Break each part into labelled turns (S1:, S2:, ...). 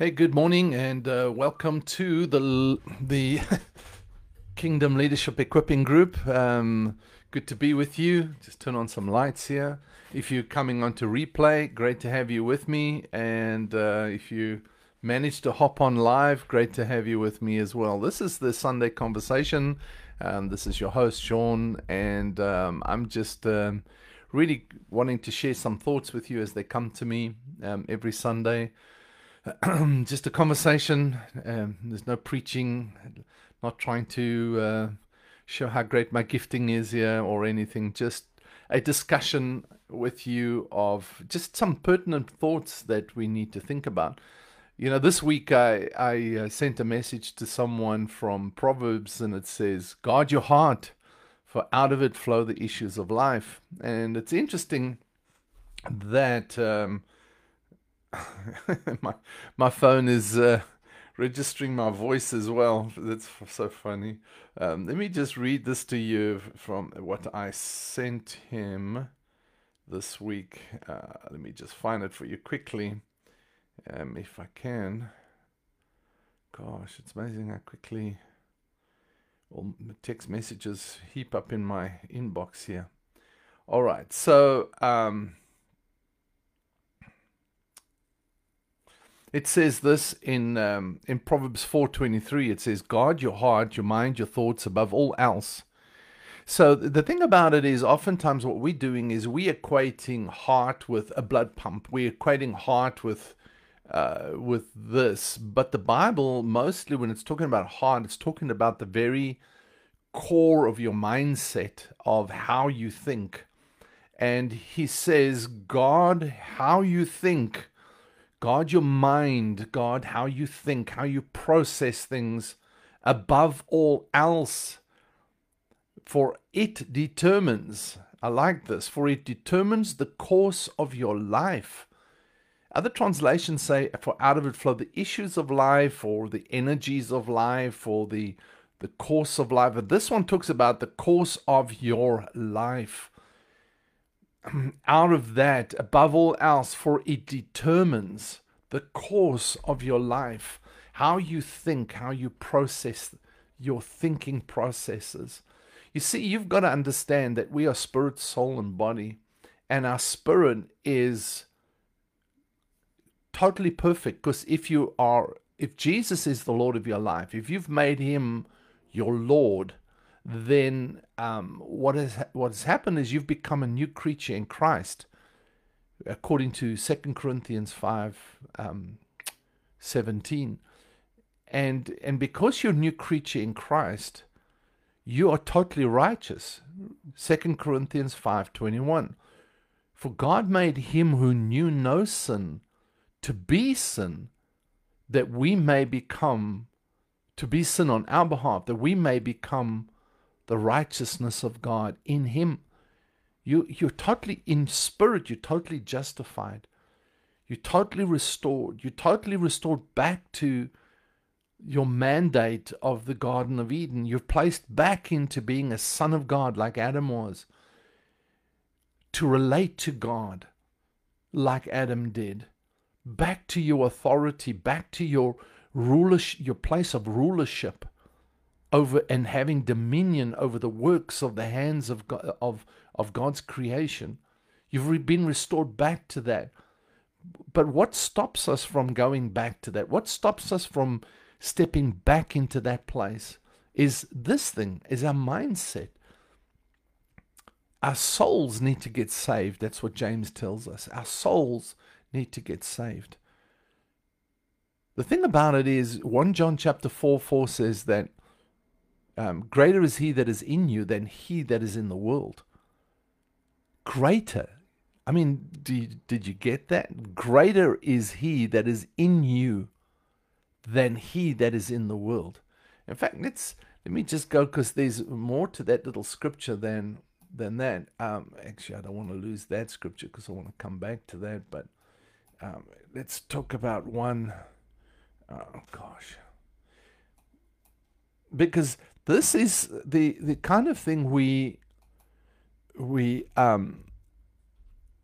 S1: Hey, good morning, and uh, welcome to the the Kingdom Leadership Equipping Group. Um, good to be with you. Just turn on some lights here. If you're coming onto replay, great to have you with me. And uh, if you managed to hop on live, great to have you with me as well. This is the Sunday conversation. Um, this is your host Sean, and um, I'm just um, really wanting to share some thoughts with you as they come to me um, every Sunday. just a conversation. Um, there's no preaching, not trying to uh, show how great my gifting is here or anything. Just a discussion with you of just some pertinent thoughts that we need to think about. You know, this week I, I uh, sent a message to someone from Proverbs and it says, Guard your heart, for out of it flow the issues of life. And it's interesting that. Um, my my phone is uh, registering my voice as well. That's so funny. Um, let me just read this to you from what I sent him this week. Uh, let me just find it for you quickly, um, if I can. Gosh, it's amazing how quickly all text messages heap up in my inbox here. All right, so. Um, It says this in um, in Proverbs 4:23. It says, "Guard your heart, your mind, your thoughts above all else." So the thing about it is, oftentimes what we're doing is we equating heart with a blood pump. We're equating heart with uh, with this, but the Bible mostly, when it's talking about heart, it's talking about the very core of your mindset of how you think. And he says, "God, how you think." Guard your mind, guard how you think, how you process things above all else. For it determines, I like this, for it determines the course of your life. Other translations say, for out of it flow the issues of life, or the energies of life, or the, the course of life. But this one talks about the course of your life. out of that, above all else, for it determines the course of your life, how you think, how you process your thinking processes. You see, you've got to understand that we are spirit, soul, and body, and our spirit is totally perfect because if you are, if Jesus is the Lord of your life, if you've made him your Lord, then um, what has what has happened is you've become a new creature in Christ, according to Second Corinthians five um, seventeen, and and because you're a new creature in Christ, you are totally righteous. Second Corinthians five twenty one, for God made him who knew no sin to be sin, that we may become to be sin on our behalf, that we may become the righteousness of God in Him. You, you're totally in spirit, you're totally justified. You're totally restored. You're totally restored back to your mandate of the Garden of Eden. You're placed back into being a son of God like Adam was, to relate to God like Adam did, back to your authority, back to your rulership, your place of rulership over and having dominion over the works of the hands of God, of of God's creation. You've been restored back to that. But what stops us from going back to that? What stops us from stepping back into that place is this thing, is our mindset. Our souls need to get saved. That's what James tells us. Our souls need to get saved. The thing about it is, 1 John chapter 4 4 says that um, greater is he that is in you than he that is in the world. Greater. I mean, you, did you get that? Greater is he that is in you than he that is in the world. In fact, let's let me just go because there's more to that little scripture than than that. Um, actually, I don't want to lose that scripture because I want to come back to that. But um, let's talk about one. Oh gosh, because this is the the kind of thing we we um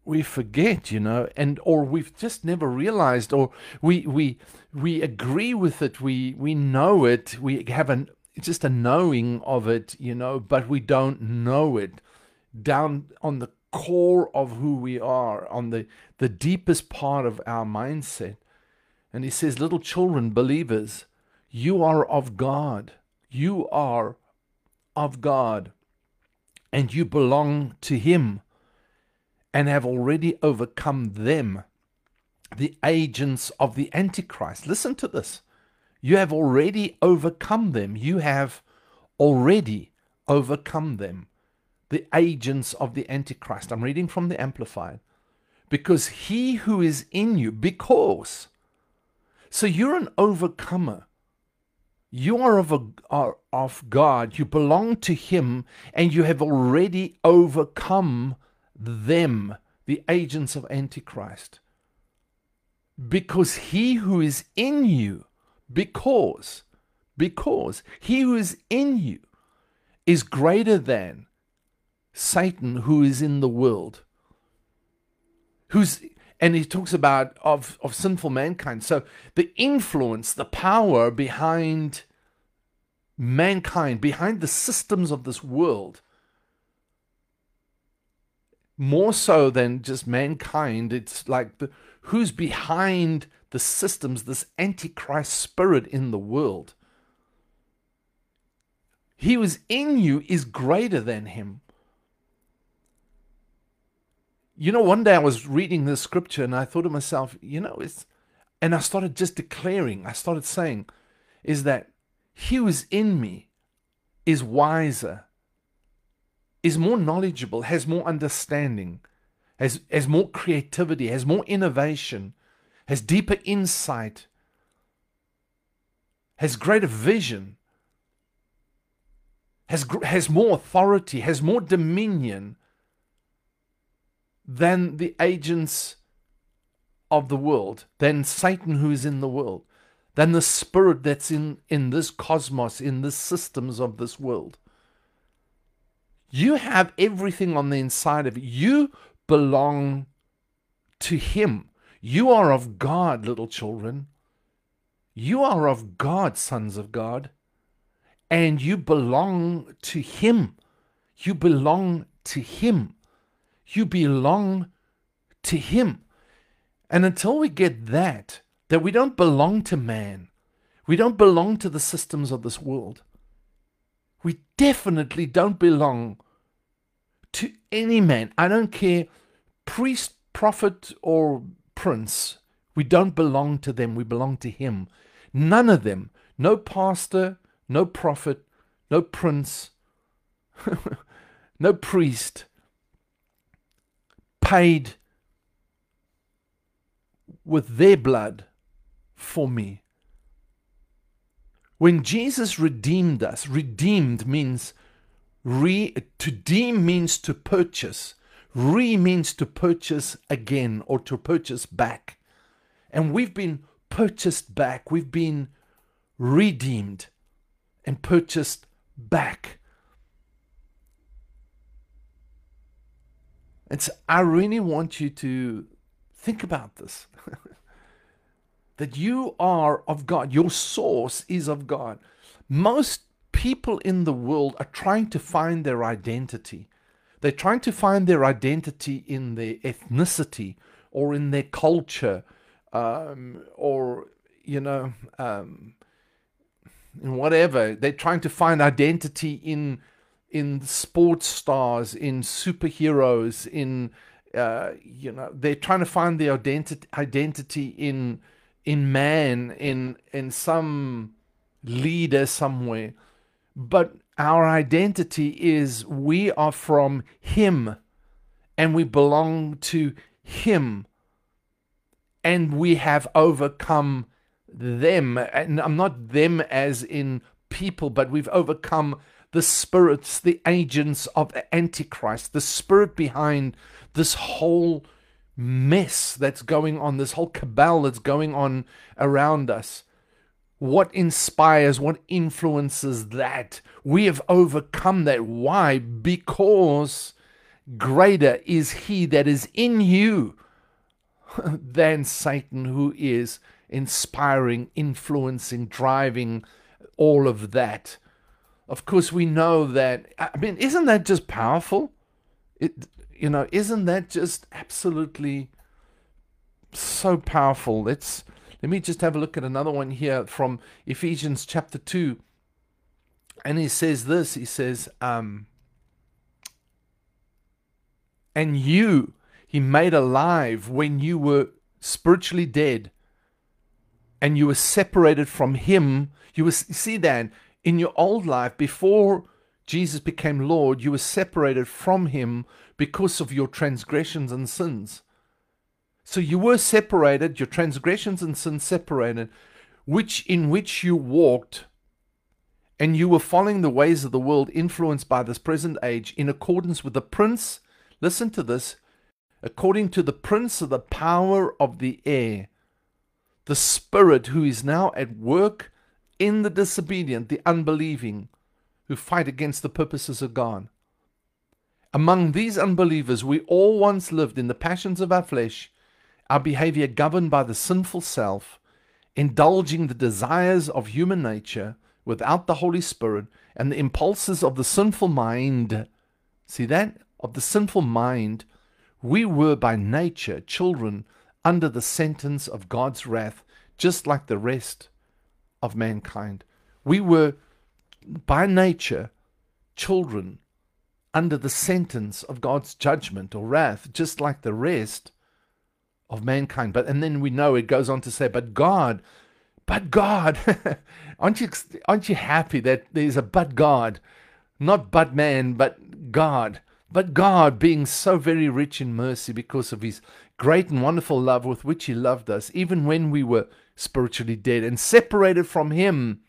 S1: we forget, you know, and or we've just never realized, or we we we agree with it, we we know it, we have an just a knowing of it, you know, but we don't know it down on the core of who we are, on the the deepest part of our mindset. And he says, little children, believers, you are of God. You are of God, and you belong to Him and have already overcome them, the agents of the Antichrist. Listen to this. You have already overcome them. You have already overcome them, the agents of the Antichrist. I'm reading from the Amplified. Because he who is in you, because. So you're an overcomer. You are of, a, are of God. You belong to Him, and you have already overcome them, the agents of Antichrist. Because he who is in you, because, because he who is in you is greater than Satan who is in the world. Who's and he talks about of, of sinful mankind. So the influence, the power behind mankind, behind the systems of this world, more so than just mankind. It's like the, who's behind the systems, this antichrist spirit in the world. He is in you is greater than him. You know, one day I was reading this scripture and I thought to myself, you know, it's, and I started just declaring, I started saying, is that he who is in me is wiser is more knowledgeable, has more understanding, has, has more creativity, has more innovation, has deeper insight, has greater vision, has, has more authority, has more dominion than the agents of the world, than Satan who is in the world, than the spirit that's in, in this cosmos, in the systems of this world. You have everything on the inside of you. You belong to Him. You are of God, little children. You are of God, sons of God. And you belong to Him. You belong to Him. You belong to Him. And until we get that, that we don't belong to man, we don't belong to the systems of this world, we definitely don't belong to any man. I don't care, priest, prophet, or prince. We don't belong to them. We belong to Him. None of them. No pastor, no prophet, no prince, no priest paid with their blood for me. When Jesus redeemed us, redeemed means re to deem means to purchase. Re means to purchase again or to purchase back. And we've been purchased back. We've been redeemed and purchased back. And so I really want you to think about this. that you are of God. Your source is of God. Most people in the world are trying to find their identity. They're trying to find their identity in their ethnicity or in their culture um, or, you know, um, in whatever. They're trying to find identity in in sports stars, in superheroes, in uh, you know, they're trying to find identity identity in in man, in in some leader somewhere. But our identity is we are from Him and we belong to Him and we have overcome them. And I'm not them as in people, but we've overcome the spirits, the agents of the Antichrist, the spirit behind this whole mess that's going on, this whole cabal that's going on around us. What inspires, what influences that? We have overcome that. Why? Because greater is he that is in you than Satan, who is inspiring, influencing, driving all of that. Of course, we know that. I mean, isn't that just powerful? It, you know, isn't that just absolutely so powerful? Let's let me just have a look at another one here from Ephesians chapter two, and he says this. He says, um, "And you, he made alive when you were spiritually dead." and you were separated from him. You were see then in your old life before Jesus became Lord, you were separated from him because of your transgressions and sins. So you were separated, your transgressions and sins separated, which in which you walked, and you were following the ways of the world influenced by this present age in accordance with the prince, listen to this, according to the prince of the power of the air the Spirit who is now at work in the disobedient, the unbelieving, who fight against the purposes of God. Among these unbelievers, we all once lived in the passions of our flesh, our behavior governed by the sinful self, indulging the desires of human nature without the Holy Spirit and the impulses of the sinful mind. See that? Of the sinful mind. We were by nature children under the sentence of God's wrath, just like the rest of mankind. We were, by nature, children under the sentence of God's judgment or wrath, just like the rest of mankind. But and then we know it goes on to say, but God, but God, aren't you aren't you happy that there's a but God, not but man, but God. But God, being so very rich in mercy because of his great and wonderful love with which he loved us, even when we were spiritually dead and separated from him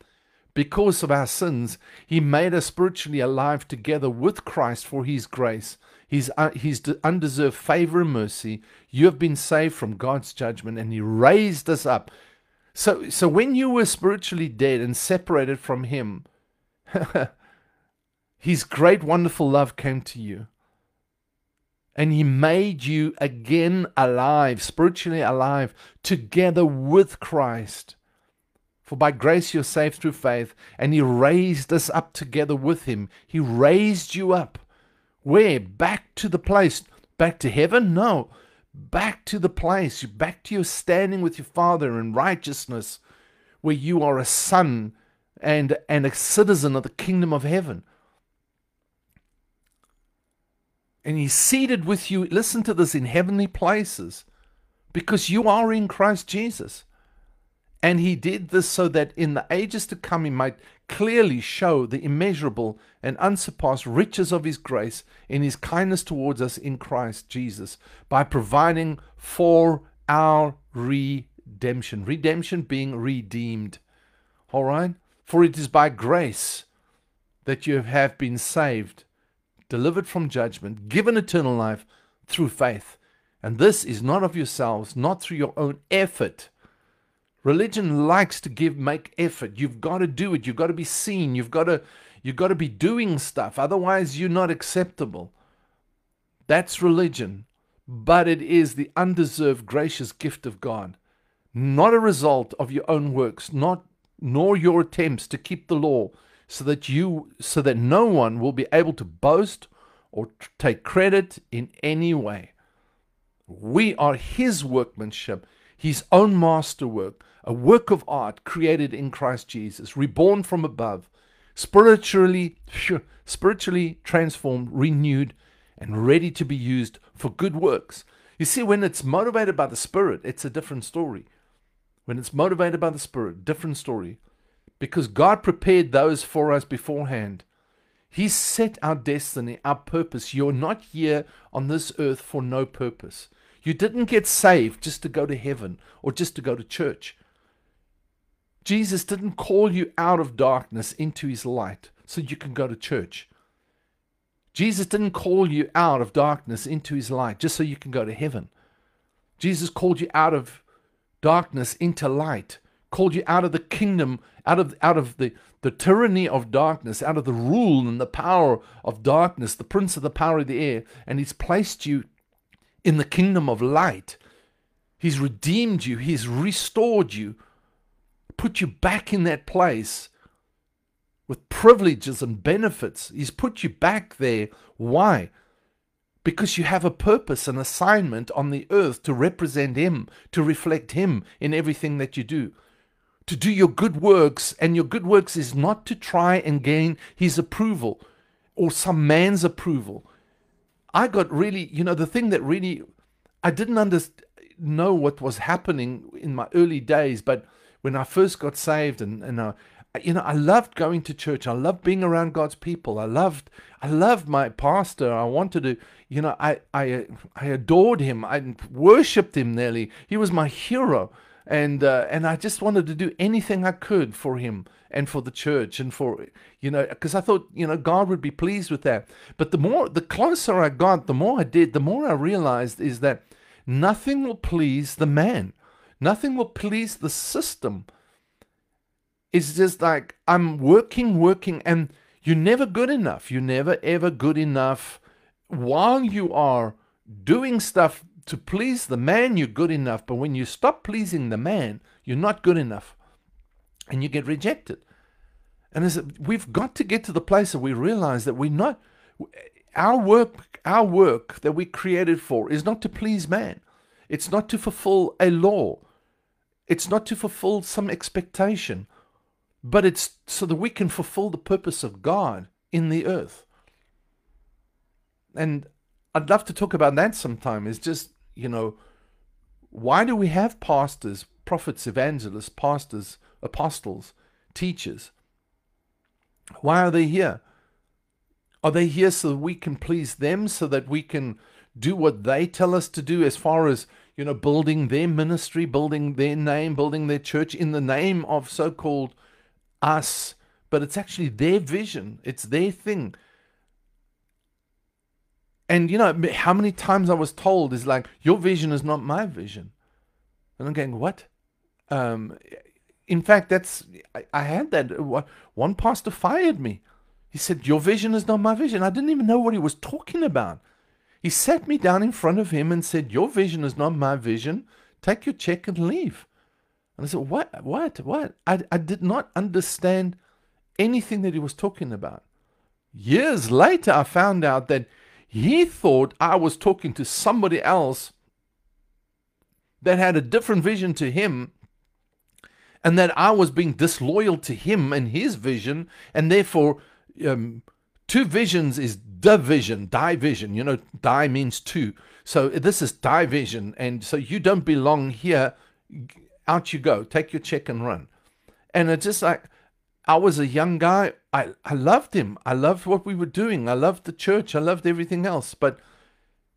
S1: because of our sins, he made us spiritually alive together with Christ for his grace, his, uh, his undeserved favor and mercy. You have been saved from God's judgment, and he raised us up. So, so when you were spiritually dead and separated from him, his great, wonderful love came to you and he made you again alive, spiritually alive, together with Christ. For by grace you're saved through faith, and he raised us up together with him. He raised you up. Where? Back to the place. Back to heaven? No. Back to the place. Back to your standing with your Father in righteousness, where you are a son and, and a citizen of the kingdom of heaven. And he's seated with you, listen to this, in heavenly places because you are in Christ Jesus. And he did this so that in the ages to come he might clearly show the immeasurable and unsurpassed riches of his grace in his kindness towards us in Christ Jesus by providing for our redemption. Redemption being redeemed. All right? For it is by grace that you have been saved delivered from judgment, given eternal life through faith. And this is not of yourselves, not through your own effort. Religion likes to give make effort. You've got to do it. You've got to be seen. You've got to you've got to be doing stuff. Otherwise, you're not acceptable. That's religion. But it is the undeserved gracious gift of God, not a result of your own works, not nor your attempts to keep the law, so that you so that no one will be able to boast or take credit in any way. We are his workmanship, his own masterwork, a work of art created in Christ Jesus, reborn from above, spiritually spiritually transformed, renewed, and ready to be used for good works. You see, when it's motivated by the Spirit, it's a different story. When it's motivated by the Spirit, different story because God prepared those for us beforehand. He set our destiny, our purpose. You're not here on this earth for no purpose. You didn't get saved just to go to heaven or just to go to church. Jesus didn't call you out of darkness into his light so you can go to church. Jesus didn't call you out of darkness into his light just so you can go to heaven. Jesus called you out of darkness into light called you out of the kingdom, out of out of the the tyranny of darkness, out of the rule and the power of darkness, the prince of the power of the air, and he's placed you in the kingdom of light. He's redeemed you, he's restored you, put you back in that place with privileges and benefits. He's put you back there. Why? Because you have a purpose, an assignment on the earth to represent Him, to reflect Him in everything that you do to do your good works, and your good works is not to try and gain his approval or some man's approval. I got really, you know, the thing that really, I didn't understand, know what was happening in my early days, but when I first got saved and, and uh, I, you know, I loved going to church. I loved being around God's people. I loved, I loved my pastor. I wanted to, you know, I, I, I adored him. I worshipped him nearly. He was my hero and uh, and I just wanted to do anything I could for him and for the church and for you know because I thought you know God would be pleased with that. But the more the closer I got, the more I did, the more I realized is that nothing will please the man, nothing will please the system. It's just like I'm working, working, and you're never good enough. You're never ever good enough while you are doing stuff to please the man, you're good enough. But when you stop pleasing the man, you're not good enough. And you get rejected. And as we've got to get to the place that we realize that we're not, our work, our work that we created for is not to please man. It's not to fulfill a law. It's not to fulfill some expectation, but it's so that we can fulfill the purpose of God in the earth. And I'd love to talk about that sometime. Is just you know, why do we have pastors, prophets, evangelists, pastors, apostles, teachers? Why are they here? Are they here so that we can please them, so that we can do what they tell us to do as far as, you know, building their ministry, building their name, building their church in the name of so called us? But it's actually their vision, it's their thing. And you know how many times I was told is like your vision is not my vision, and I'm going what? Um, in fact, that's I, I had that. One pastor fired me. He said your vision is not my vision. I didn't even know what he was talking about. He sat me down in front of him and said, "Your vision is not my vision. Take your check and leave." And I said, "What? What? What?" I I did not understand anything that he was talking about. Years later, I found out that he thought I was talking to somebody else that had a different vision to him and that I was being disloyal to him and his vision, and therefore, um, two visions is division, division. You know, die means two. So this is division, and so you don't belong here. Out you go. Take your check and run. And it's just like I was a young guy. I, I loved him. I loved what we were doing. I loved the church. I loved everything else. But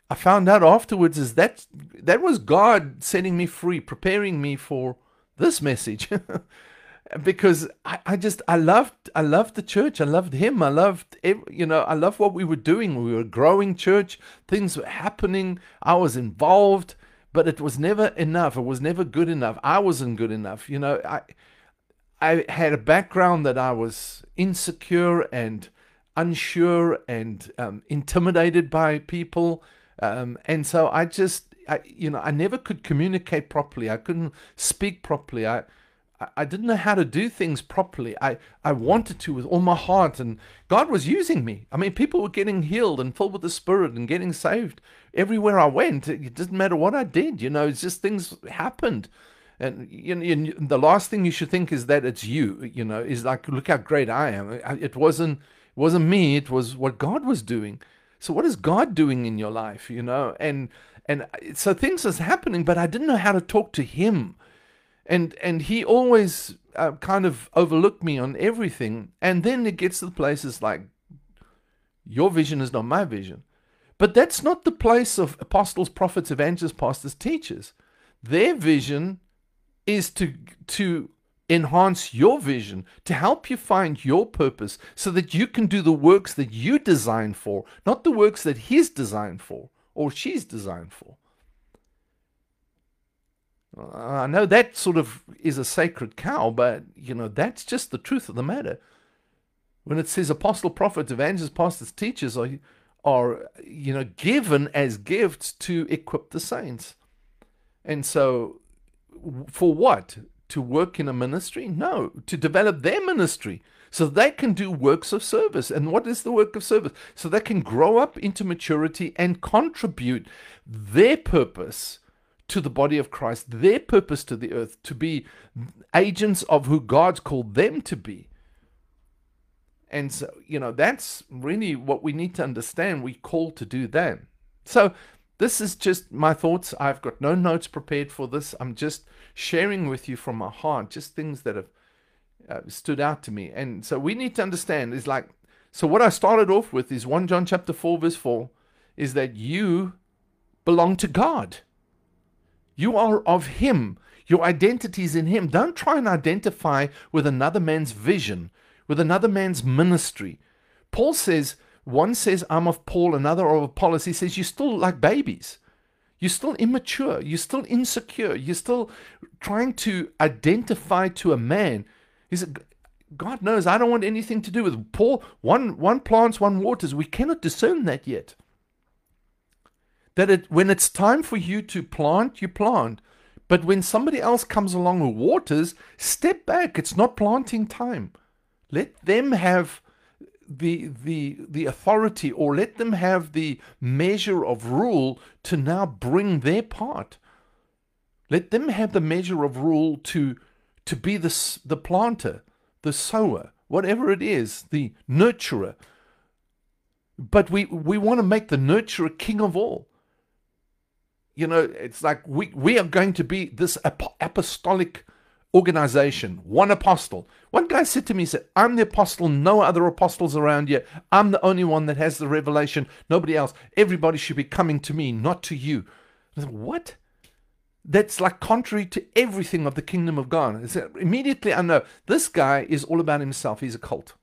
S1: I found out afterwards is that that was God setting me free, preparing me for this message. because I, I just I loved I loved the church. I loved him. I loved you know I loved what we were doing. We were growing church. Things were happening. I was involved, but it was never enough. It was never good enough. I wasn't good enough. You know I I had a background that I was insecure and unsure and um, intimidated by people. Um, and so I just, I, you know, I never could communicate properly. I couldn't speak properly. I, I didn't know how to do things properly. I, I wanted to with all my heart, and God was using me. I mean, people were getting healed and filled with the Spirit and getting saved everywhere I went. It didn't matter what I did, you know, it's just things happened. And you know, the last thing you should think is that it's you. You know, is like, look how great I am. It wasn't it wasn't me. It was what God was doing. So what is God doing in your life? You know, and and so things is happening, but I didn't know how to talk to Him, and and He always uh, kind of overlooked me on everything. And then it gets to the places like, your vision is not my vision. But that's not the place of apostles, prophets, evangelists, pastors, teachers. Their vision is to to enhance your vision, to help you find your purpose so that you can do the works that you designed for, not the works that he's designed for or she's designed for. I know that sort of is a sacred cow, but you know that's just the truth of the matter. When it says apostle, prophets, evangelists, pastors, teachers are are you know given as gifts to equip the saints, and so for what? To work in a ministry? No, to develop their ministry so they can do works of service. And what is the work of service? So they can grow up into maturity and contribute their purpose to the body of Christ, their purpose to the earth, to be agents of who God's called them to be. And so, you know, that's really what we need to understand. We call to do that. So, this is just my thoughts. I've got no notes prepared for this. I'm just sharing with you from my heart, just things that have uh, stood out to me. And so we need to understand is like, so what I started off with is 1 John chapter 4, verse 4, is that you belong to God. You are of Him. Your identity is in Him. Don't try and identify with another man's vision, with another man's ministry. Paul says, one says, I'm of Paul, another of Apollos. He says, You're still like babies. You're still immature. You're still insecure. You're still trying to identify to a man. He said, God knows I don't want anything to do with Paul. One, one plants, one waters. We cannot discern that yet that it, when it's time for you to plant, you plant. But when somebody else comes along who waters, step back. It's not planting time. Let them have the the the authority or let them have the measure of rule to now bring their part. Let them have the measure of rule to to be the the planter, the sower, whatever it is, the nurturer. But we we want to make the nurturer king of all you know, it's like we, we are going to be this apostolic organization, one apostle. One guy said to me, he said, I'm the apostle, no other apostles around yet. I'm the only one that has the revelation, nobody else. Everybody should be coming to me, not to you. I said, what? That's like contrary to everything of the kingdom of God. I said, immediately I know this guy is all about himself. He's a cult.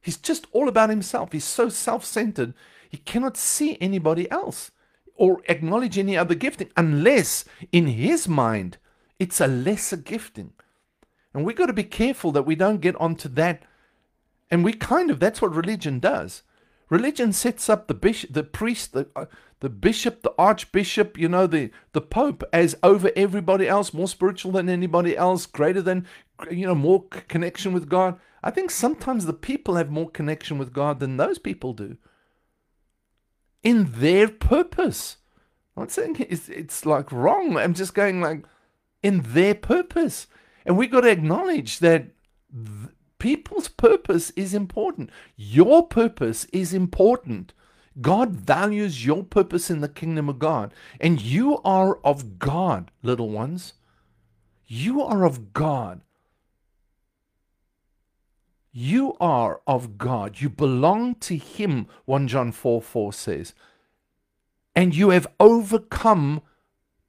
S1: He's just all about himself. He's so self centered, he cannot see anybody else or acknowledge any other gifting unless in his mind it's a lesser gifting. And we've got to be careful that we don't get onto that. And we kind of, that's what religion does. Religion sets up the bishop, the priest, the, uh, the bishop, the archbishop, you know, the, the pope as over everybody else, more spiritual than anybody else, greater than, you know, more connection with God. I think sometimes the people have more connection with God than those people do in their purpose. I'm not saying it's, it's like wrong. I'm just going like in their purpose. And we've got to acknowledge that th- people's purpose is important. Your purpose is important. God values your purpose in the kingdom of God. And you are of God, little ones. You are of God. You are of God. You belong to Him, 1 John 4 4 says. And you have overcome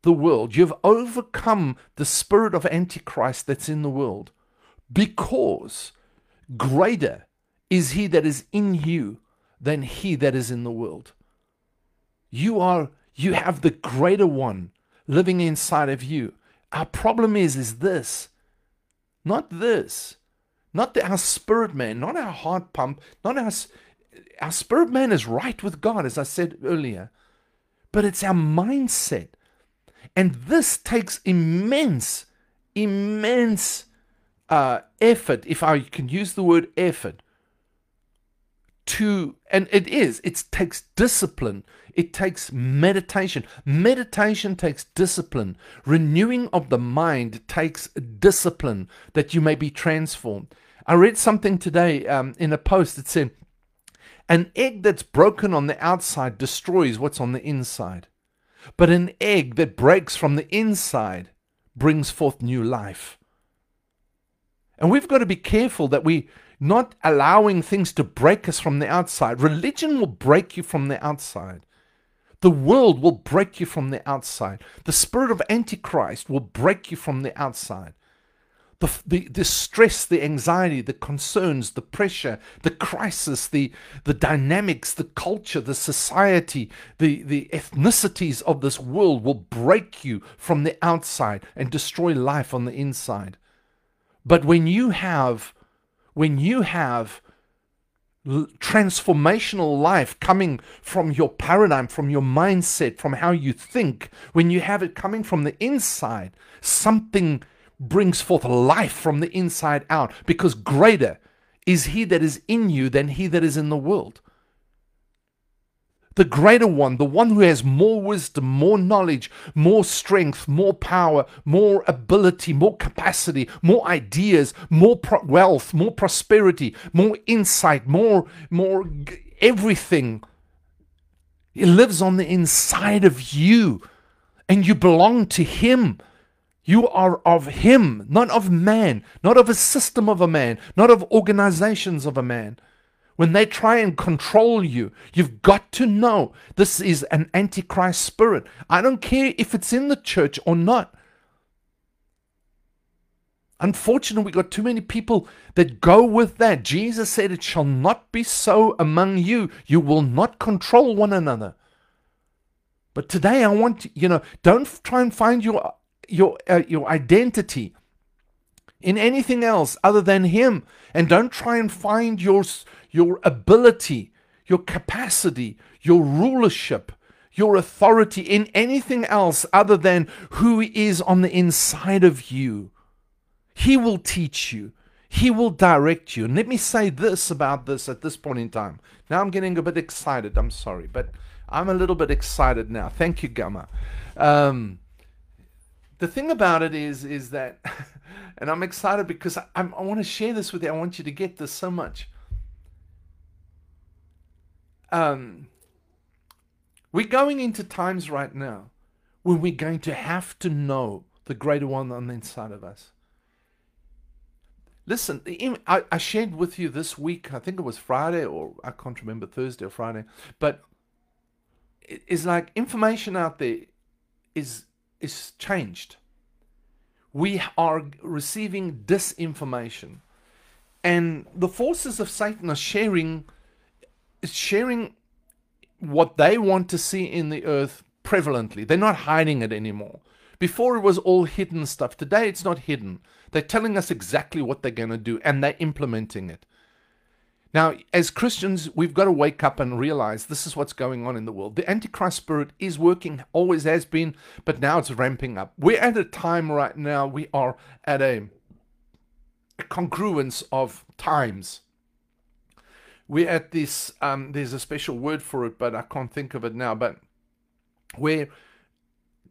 S1: the world. You've overcome the spirit of Antichrist that's in the world because greater is He that is in you than He that is in the world. You are, you have the greater one living inside of you. Our problem is, is this, not this not our spirit man, not our heart pump, not our our spirit man is right with God, as I said earlier, but it's our mindset, and this takes immense, immense uh, effort, if I can use the word effort, to and it is it takes discipline. It takes meditation. Meditation takes discipline. Renewing of the mind takes discipline that you may be transformed. I read something today um, in a post that said, An egg that's broken on the outside destroys what's on the inside, but an egg that breaks from the inside brings forth new life. And we've got to be careful that we not allowing things to break us from the outside. Religion will break you from the outside. The world will break you from the outside. The spirit of Antichrist will break you from the outside. The, the, the stress, the anxiety, the concerns, the pressure, the crisis, the, the dynamics, the culture, the society, the, the ethnicities of this world will break you from the outside and destroy life on the inside. But when you have, when you have transformational life coming from your paradigm, from your mindset, from how you think, when you have it coming from the inside, something brings forth life from the inside out because greater is he that is in you than he that is in the world. The greater one, the one who has more wisdom, more knowledge, more strength, more power, more ability, more capacity, more ideas, more pro- wealth, more prosperity, more insight, more, more everything. He lives on the inside of you, and you belong to him. You are of him, not of man, not of a system of a man, not of organizations of a man. When they try and control you, you've got to know this is an antichrist spirit. I don't care if it's in the church or not. Unfortunately, we've got too many people that go with that. Jesus said, It shall not be so among you. You will not control one another. But today, I want you know, don't try and find your your uh, your identity in anything else other than him. And don't try and find your your ability your capacity your rulership your authority in anything else other than who is on the inside of you. He will teach you. He will direct you. And let me say this about this at this point in time. Now i'm getting a bit excited. I'm sorry but i'm a little bit excited now. Thank you gamma um, the thing about it is is that and i'm excited because I, I want to share this with you. I want you to get this so much. Um, we're going into times right now when we're going to have to know the greater one on the inside of us. Listen I, I shared with you this week i think it was friday or i can't remember thursday or friday but it's like information out there is is changed. We are receiving disinformation. And the forces of Satan are sharing sharing what they want to see in the earth prevalently. They're not hiding it anymore. Before it was all hidden stuff. Today it's not hidden. They're telling us exactly what they're going to do and they're implementing it. Now, as Christians, we've got to wake up and realize this is what's going on in the world. The Antichrist spirit is working, always has been, but now it's ramping up. We're at a time right now, we are at a, a congruence of times. We're at this, um, there's a special word for it, but I can't think of it now, but where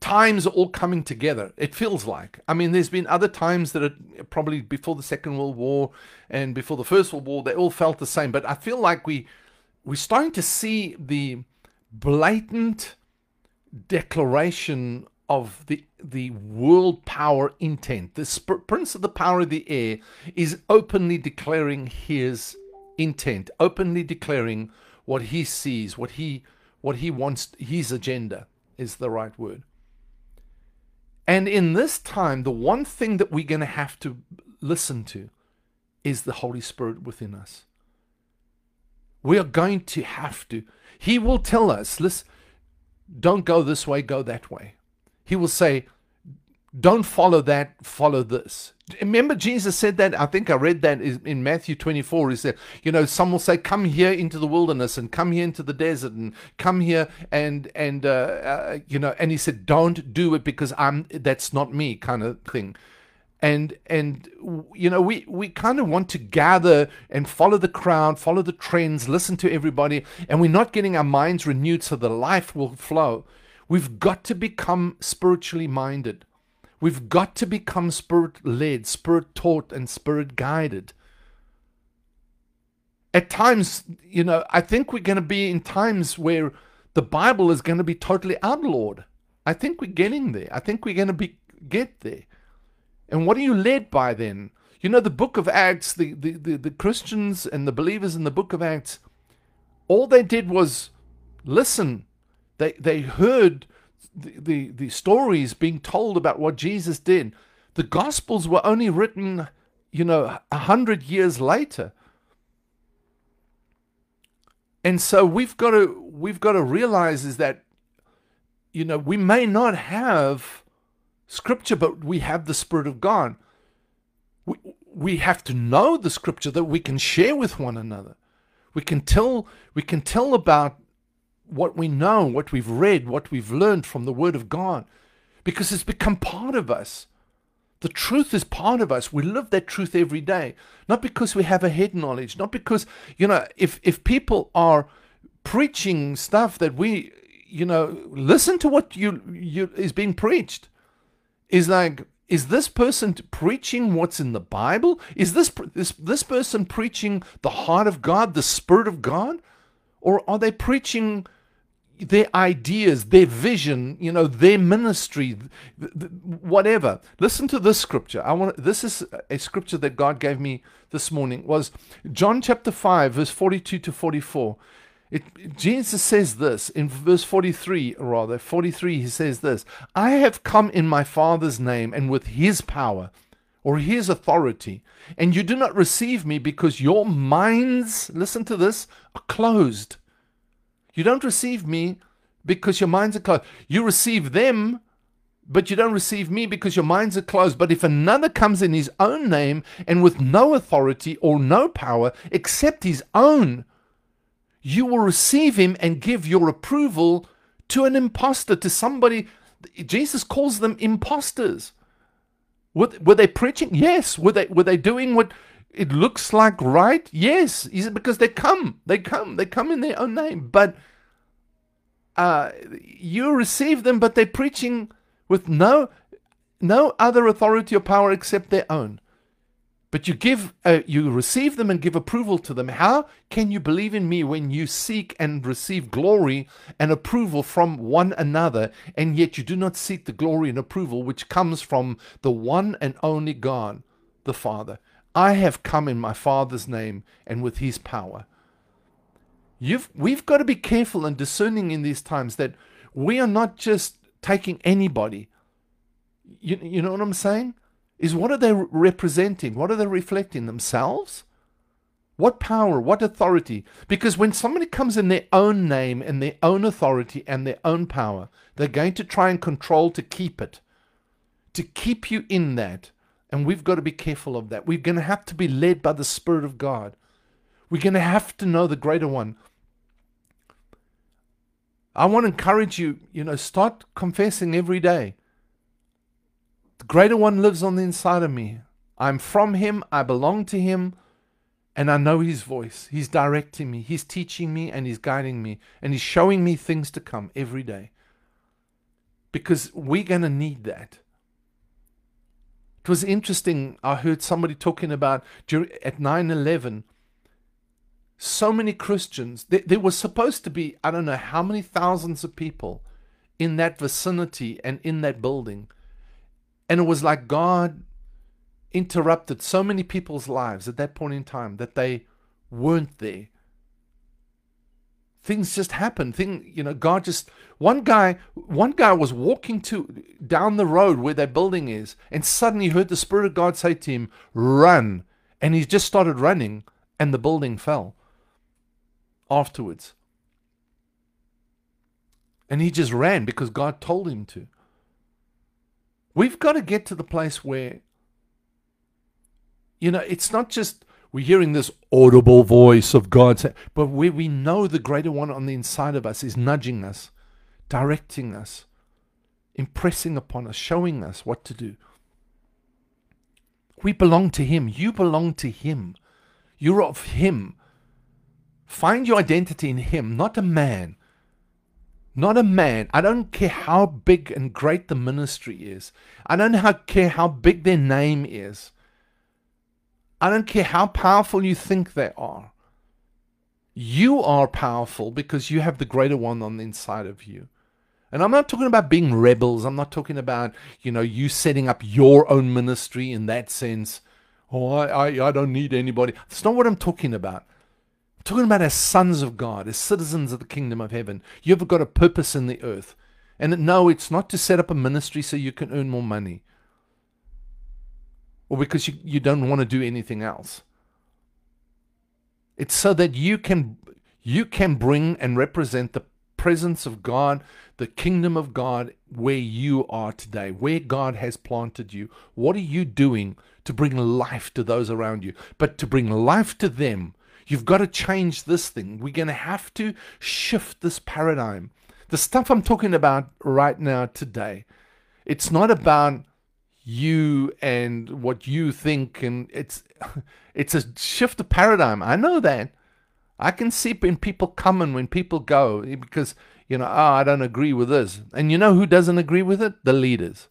S1: times are all coming together. It feels like. I mean, there's been other times that are probably before the Second World War and before the First World War, they all felt the same. But I feel like we we're starting to see the blatant declaration of the the world power intent. The sp- prince of the power of the air is openly declaring his intent, openly declaring what he sees, what he what he wants, his agenda is the right word. And in this time, the one thing that we're going to have to listen to is the Holy Spirit within us. We are going to have to. He will tell us, listen, don't go this way, go that way. He will say, don't follow that, follow this. Remember, Jesus said that. I think I read that in Matthew 24. He said, you know, some will say, "Come here into the wilderness, and come here into the desert, and come here, and and uh, uh, you know." And he said, "Don't do it because I'm that's not me," kind of thing. And and you know, we we kind of want to gather and follow the crowd, follow the trends, listen to everybody, and we're not getting our minds renewed so the life will flow. We've got to become spiritually minded. We've got to become spirit led, spirit taught, and spirit guided. At times, you know, I think we're going to be in times where the Bible is going to be totally outlawed. I think we're getting there. I think we're going to be get there. And what are you led by then? You know, the book of Acts, the, the, the, the Christians and the believers in the book of Acts, all they did was listen. They, they heard the, the, stories being told about what Jesus did, The Gospels were only written, you know, a hundred years later. And so we've got to we've got to realize is that, you know, we may not have scripture, but we have the Spirit of God. We, we have to know the scripture that we can share with one another. We can tell we can tell about what we know, what we've read, what we've learned from the Word of God, because it's become part of us. The truth is part of us. We live that truth every day, not because we have a head knowledge, not because you know if if people are preaching stuff that we you know listen to what you you is being preached is like is this person preaching what's in the Bible? Is this this this person preaching the heart of God, the Spirit of God, or are they preaching their ideas, their vision, you know, their ministry, whatever? Listen to this scripture. I want this is a scripture that God gave me this morning. Was John chapter five, verse forty-two to forty-four. It, Jesus says this in verse 43, rather, 43, he says this I have come in my Father's name and with his power or his authority, and you do not receive me because your minds, listen to this, are closed. You don't receive me because your minds are closed. You receive them, but you don't receive me because your minds are closed. But if another comes in his own name and with no authority or no power except his own, you will receive him and give your approval to an impostor, to somebody. Jesus calls them imposters. Were, were they preaching? Yes. Were they were they doing what it looks like right? Yes. Is it because they come? They come. They come in their own name. But uh, you receive them, but they're preaching with no no other authority or power except their own but you give uh, you receive them and give approval to them how can you believe in me when you seek and receive glory and approval from one another and yet you do not seek the glory and approval which comes from the one and only god the father i have come in my father's name and with his power You've, we've got to be careful and discerning in these times that we are not just taking anybody you, you know what i'm saying is what are they representing? What are they reflecting? Themselves? What power? What authority? Because when somebody comes in their own name and their own authority and their own power, they're going to try and control to keep it, to keep you in that. And we've got to be careful of that. We're going to have to be led by the Spirit of God. We're going to have to know the greater one. I want to encourage you, you know, start confessing every day. The greater one lives on the inside of me. I'm from him, I belong to him, and I know his voice. He's directing me, he's teaching me, and he's guiding me, and he's showing me things to come every day. Because we're going to need that. It was interesting. I heard somebody talking about at 9 11, so many Christians. There, there was supposed to be, I don't know how many thousands of people in that vicinity and in that building and it was like God interrupted so many people's lives at that point in time that they weren't there. Things just happen. Thing, you know, God just one guy, one guy was walking to down the road where their building is, and suddenly heard the Spirit of God say to him, "Run!" And he just started running, and the building fell. Afterwards, and he just ran because God told him to. We've got to get to the place where, you know, it's not just we're hearing this audible voice of God, but where we know the greater one on the inside of us is nudging us, directing us, impressing upon us, showing us what to do. We belong to Him. You belong to Him. You're of Him. Find your identity in Him, not a man. Not a man. I don't care how big and great the ministry is. I don't care how big their name is. I don't care how powerful you think they are. You are powerful because you have the greater one on the inside of you. And I'm not talking about being rebels. I'm not talking about, you know, you setting up your own ministry in that sense. Oh, I, I, I don't need anybody. That's not what I'm talking about I'm talking about as sons of God, as citizens of the kingdom of heaven. You've got a purpose in the earth. And no, it's not to set up a ministry so you can earn more money. Or because you, you don't want to do anything else. It's so that you can you can bring and represent the presence of God, the kingdom of God where you are today, where God has planted you. What are you doing to bring life to those around you? But to bring life to them, you've got to change this thing. We're going to have to shift this paradigm. The stuff I'm talking about right now today, it's not about you and what you think and it's it's a shift of paradigm. I know that. I can see when people come and when people go eh, because you know, oh, I don't agree with this. And you know who doesn't agree with it? The leaders.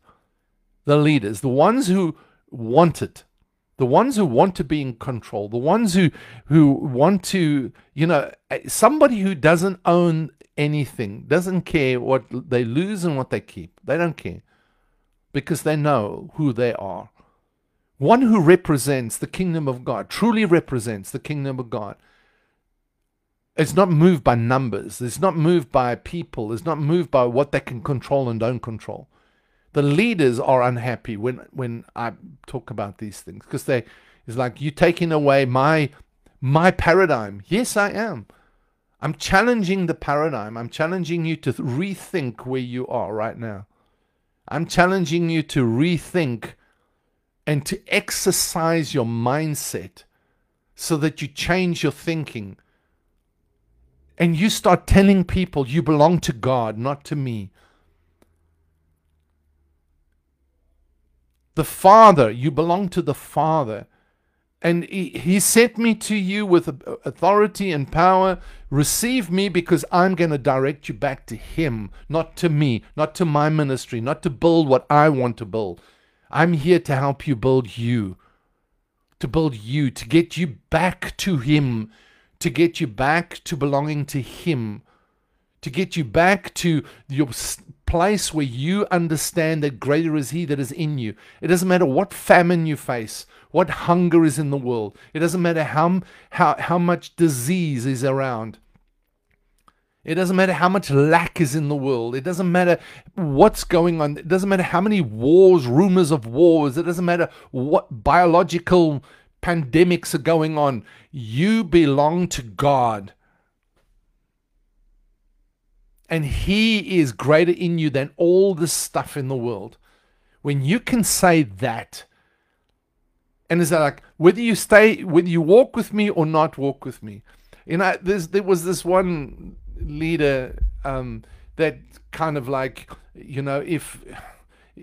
S1: The leaders, the ones who want it. The ones who want to be in control, the ones who who want to, you know, eh, somebody who doesn't own anything, doesn't care what they lose and what they keep. They don't care because they know who they are. One who represents the kingdom of God, truly represents the kingdom of God, it's not moved by numbers. It's not moved by people. It's not moved by what they can control and don't control. The leaders are unhappy when when I talk about these things because they it's like you taking away my my paradigm. Yes, I am. I'm challenging the paradigm. I'm challenging you to rethink where you are right now. I'm challenging you to rethink and to exercise your mindset so that you change your thinking and you start telling people you belong to God, not to me. The Father, you belong to the Father. And he, he sent me to you with authority and power. Receive me because I'm going to direct you back to Him, not to me, not to my ministry, not to build what I want to build. I'm here to help you build you, to build you, to get you back to Him to get you back to belonging to Him, to get you back to your place where you understand that greater is He that is in you. It doesn't matter what famine you face, what hunger is in the world, it doesn't matter how, how, how much disease is around. It doesn't matter how much lack is in the world. It doesn't matter what's going on. It doesn't matter how many wars, rumors of wars. It doesn't matter what biological pandemics are going on. You belong to God. And He is greater in you than all the stuff in the world. When you can say that, and it's like whether you stay, whether you walk with me or not walk with me. You know, there was this one leader um, that kind of like, you know, if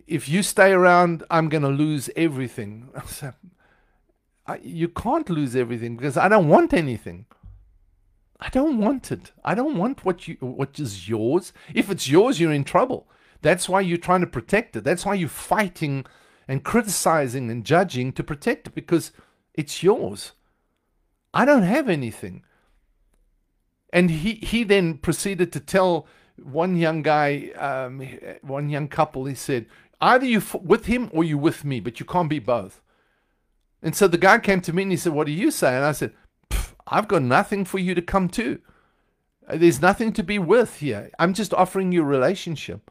S1: if you stay around, I'm going to lose everything. I, you can't lose everything because I don't want anything. I don't want it. I don't want what you what is yours. If it's yours, you're in trouble. That's why you're trying to protect it. That's why you're fighting and criticizing and judging to protect it because it's yours. I don't have anything. And he, he then proceeded to tell one young guy, um, one young couple, he said, either you with him or you with me, but you can't be both. And so the guy came to me and he said, What do you say? And I said, I've got nothing for you to come to. Uh, there's nothing to be with here. I'm just offering you a relationship.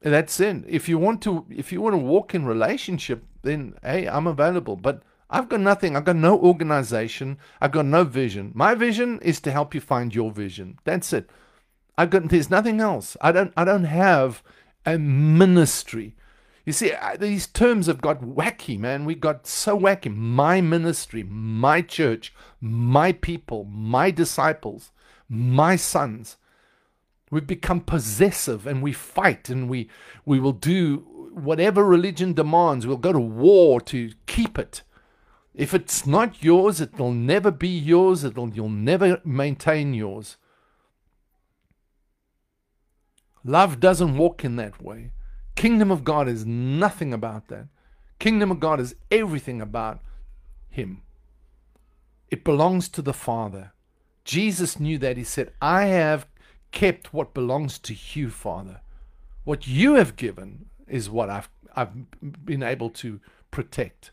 S1: That's it. If you want to if you want to walk in relationship, then hey, I'm available. But I've got nothing. I've got no organization. I've got no vision. My vision is to help you find your vision. That's it. I've got there's nothing else. I don't I don't have a ministry. You see, uh, these terms have got wacky, man. We got so wacky. My ministry, my church, my people, my disciples, my sons. We've become possessive and we fight and we, we will do whatever religion demands. We'll go to war to keep it. If it's not yours, it will never be yours. It'll, you'll never maintain yours. Love doesn't walk in that way. Kingdom of God is nothing about that. Kingdom of God is everything about Him. It belongs to the Father. Jesus knew that. He said, I have kept what belongs to you, Father. What you have given is what I've, I've been able to protect.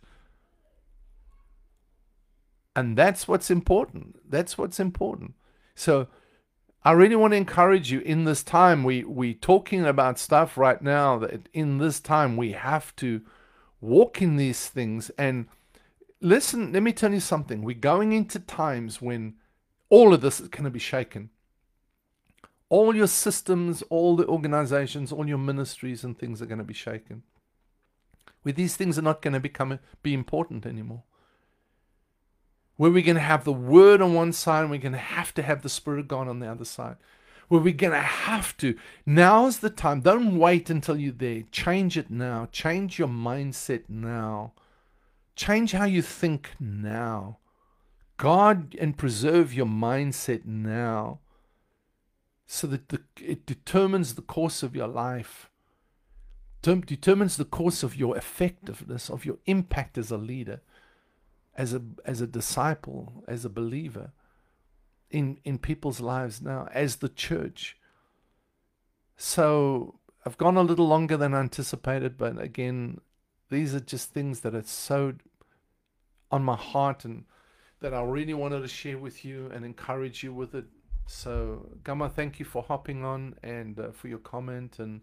S1: And that's what's important. That's what's important. So I really want to encourage you in this time. We we talking about stuff right now that in this time we have to walk in these things. And listen, let me tell you something. We're going into times when all of this is going to be shaken. All your systems, all the organizations, all your ministries and things are going to be shaken. Where these things are not going to become be important anymore. Where we're going to have the word on one side and we're going to have to have the spirit of God on the other side where we're going to have to. Now's the time. Don't wait until you're there. Change it now. Change your mindset now. Change how you think now. God and preserve your mindset now so that the, it determines the course of your life, determines the course of your effectiveness, of your impact as a leader, as a, as a disciple, as a believer in, in people's lives now as the church. So I've gone a little longer than anticipated, but again, these are just things that are so on my heart and that I really wanted to share with you and encourage you with it. So, Gama, thank you for hopping on and uh, for your comment. And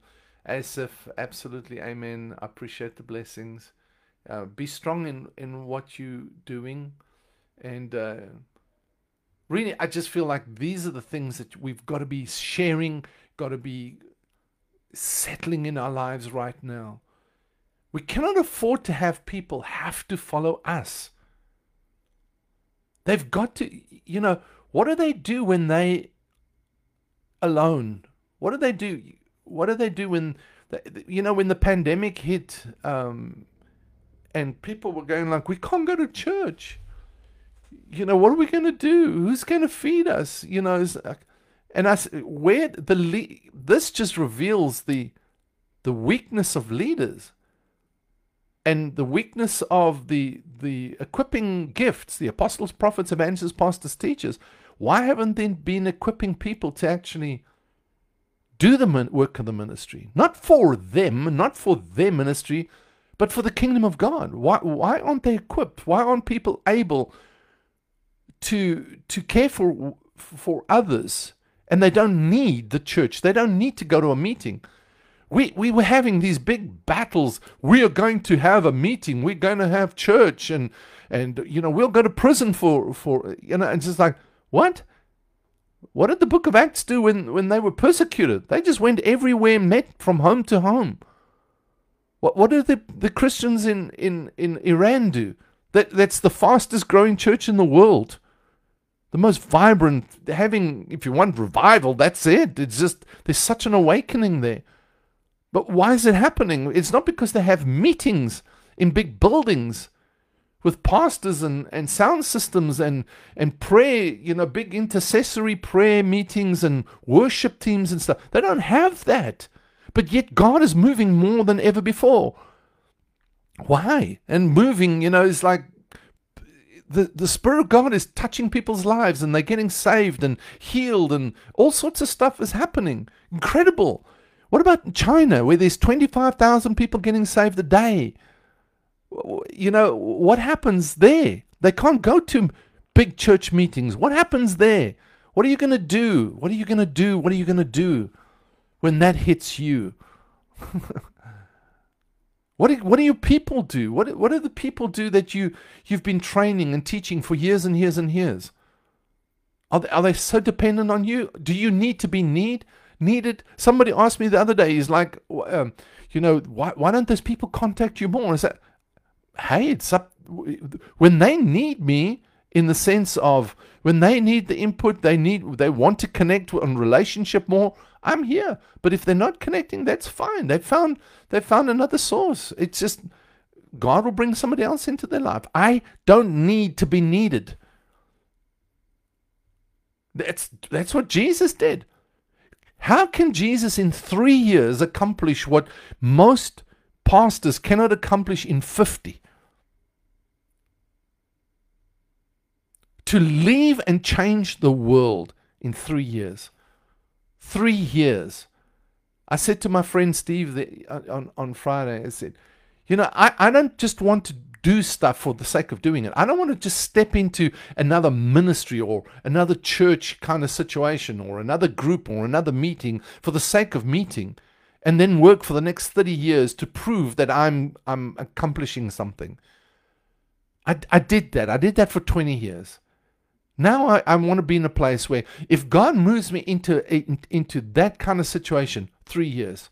S1: Asif, absolutely, amen. I appreciate the blessings. Uh, be strong in, in what you're doing. And uh, really, I just feel like these are the things that we've got to be sharing, got to be settling in our lives right now. We cannot afford to have people have to follow us. They've got to, you know, what do they do when they alone? What do they do? What do they do when, you know, when the pandemic hit um, and people were going like, we can't go to church you know, what are we going to do? Who's going to feed us? You know, and I where the this just reveals the the weakness of leaders and the weakness of the the equipping gifts, the apostles, prophets, evangelists, pastors, teachers. Why haven't they been equipping people to actually do the work of the ministry? Not for them, not for their ministry, but for the kingdom of God. Why why aren't they equipped? Why aren't people able to to care for for others? And they don't need the church. They don't need to go to a meeting. We we were having these big battles. We are going to have a meeting. We're going to have church and and you know we'll go to prison for for you know and it's just like what? What did the book of acts do when when they were persecuted? They just went everywhere met from home to home what what did the the christians in in in iran do that that's the fastest growing church in the world the most vibrant, having, if you want revival, that's it. It's just, there's such an awakening there. But why is it happening? It's not because they have meetings in big buildings with pastors and, and sound systems and, and prayer, you know, big intercessory prayer meetings and worship teams and stuff. They don't have that. But yet God is moving more than ever before. Why? And moving, you know, is like the, the Spirit of God is touching people's lives and they're getting saved and healed and all sorts of stuff is happening. Incredible. What about China, where there's 25,000 people getting saved a day? You know, what happens there? They can't go to big church meetings. What happens there? What are you going to do? What are you going to do? What are you going to do when that hits you? What do, what do your people do? What, what do the people do that you, you've been training and teaching for years and years and years? Are they, are they so dependent on you? Do you need to be need needed? Somebody asked me the other day, he's like, um, you know, why, why don't those people contact you more? I said, hey, it's up. When they need me, in the sense of when they need the input, they need, they want to connect on relationship more. I'm here. But if they're not connecting, that's fine. They found they found another source. It's just God will bring somebody else into their life. I don't need to be needed. That's that's what Jesus did. How can Jesus in three years accomplish what most pastors cannot accomplish in 50? To leave and change the world in three years. Three years. I said to my friend Steve the, uh, on, on Friday, I said, you know, I, I don't just want to do stuff for the sake of doing it. I don't want to just step into another ministry or another church kind of situation or another group or another meeting for the sake of meeting. and then work for the next 30 years to prove that I'm I'm accomplishing something. I, I did that. I did that for 20 years. Now I, I want to be in a place where if God moves me into into that kind of situation, three years,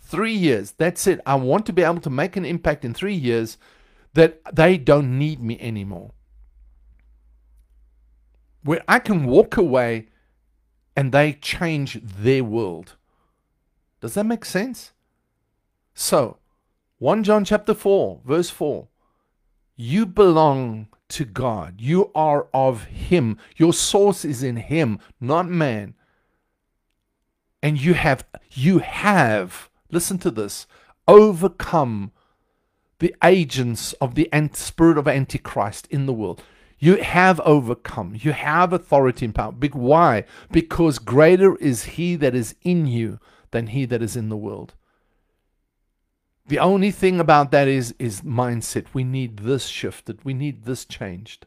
S1: three years, that's it. I want to be able to make an impact in three years that they don't need me anymore. Where I can walk away and they change their world. Does that make sense? So, 1 John chapter 4, verse 4. You belong to God. You are of Him. Your source is in Him, not man. And you have, you have, listen to this, overcome the agents of the spirit of Antichrist in the world. You have overcome. You have authority and power. Why? Because greater is He that is in you than he that is in the world. The only thing about that is is mindset. We need this shifted. We need this changed.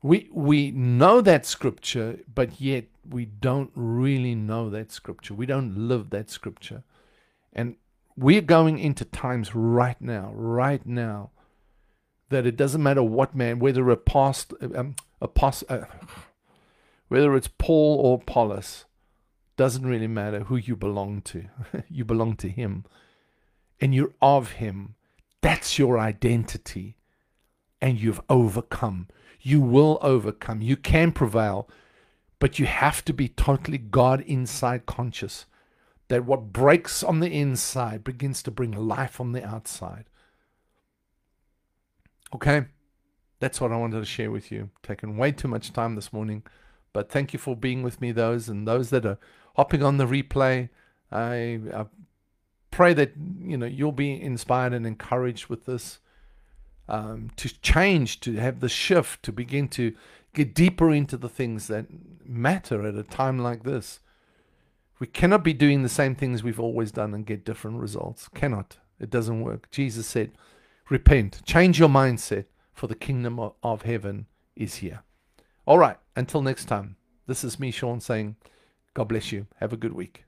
S1: We we know that scripture, but yet we don't really know that scripture. We don't live that scripture. And we're going into times right now, right now, that it doesn't matter what man, whether a past, um, a past, uh, whether it's Paul or Apollos, doesn't really matter who you belong to. you belong to Him. And you're of Him. That's your identity. And you've overcome. You will overcome. You can prevail. But you have to be totally God inside conscious. That what breaks on the inside begins to bring life on the outside. Okay? That's what I wanted to share with you. Taken way too much time this morning. But thank you for being with me, those and those that are hopping on the replay. I, I pray that you know you'll be inspired and encouraged with this um, to change, to have the shift, to begin to get deeper into the things that matter at a time like this. We cannot be doing the same things we've always done and get different results. Cannot. It doesn't work. Jesus said, Repent, change your mindset, for the kingdom of heaven is here. All right. Until next time, this is me, Sean, saying, God bless you. Have a good week.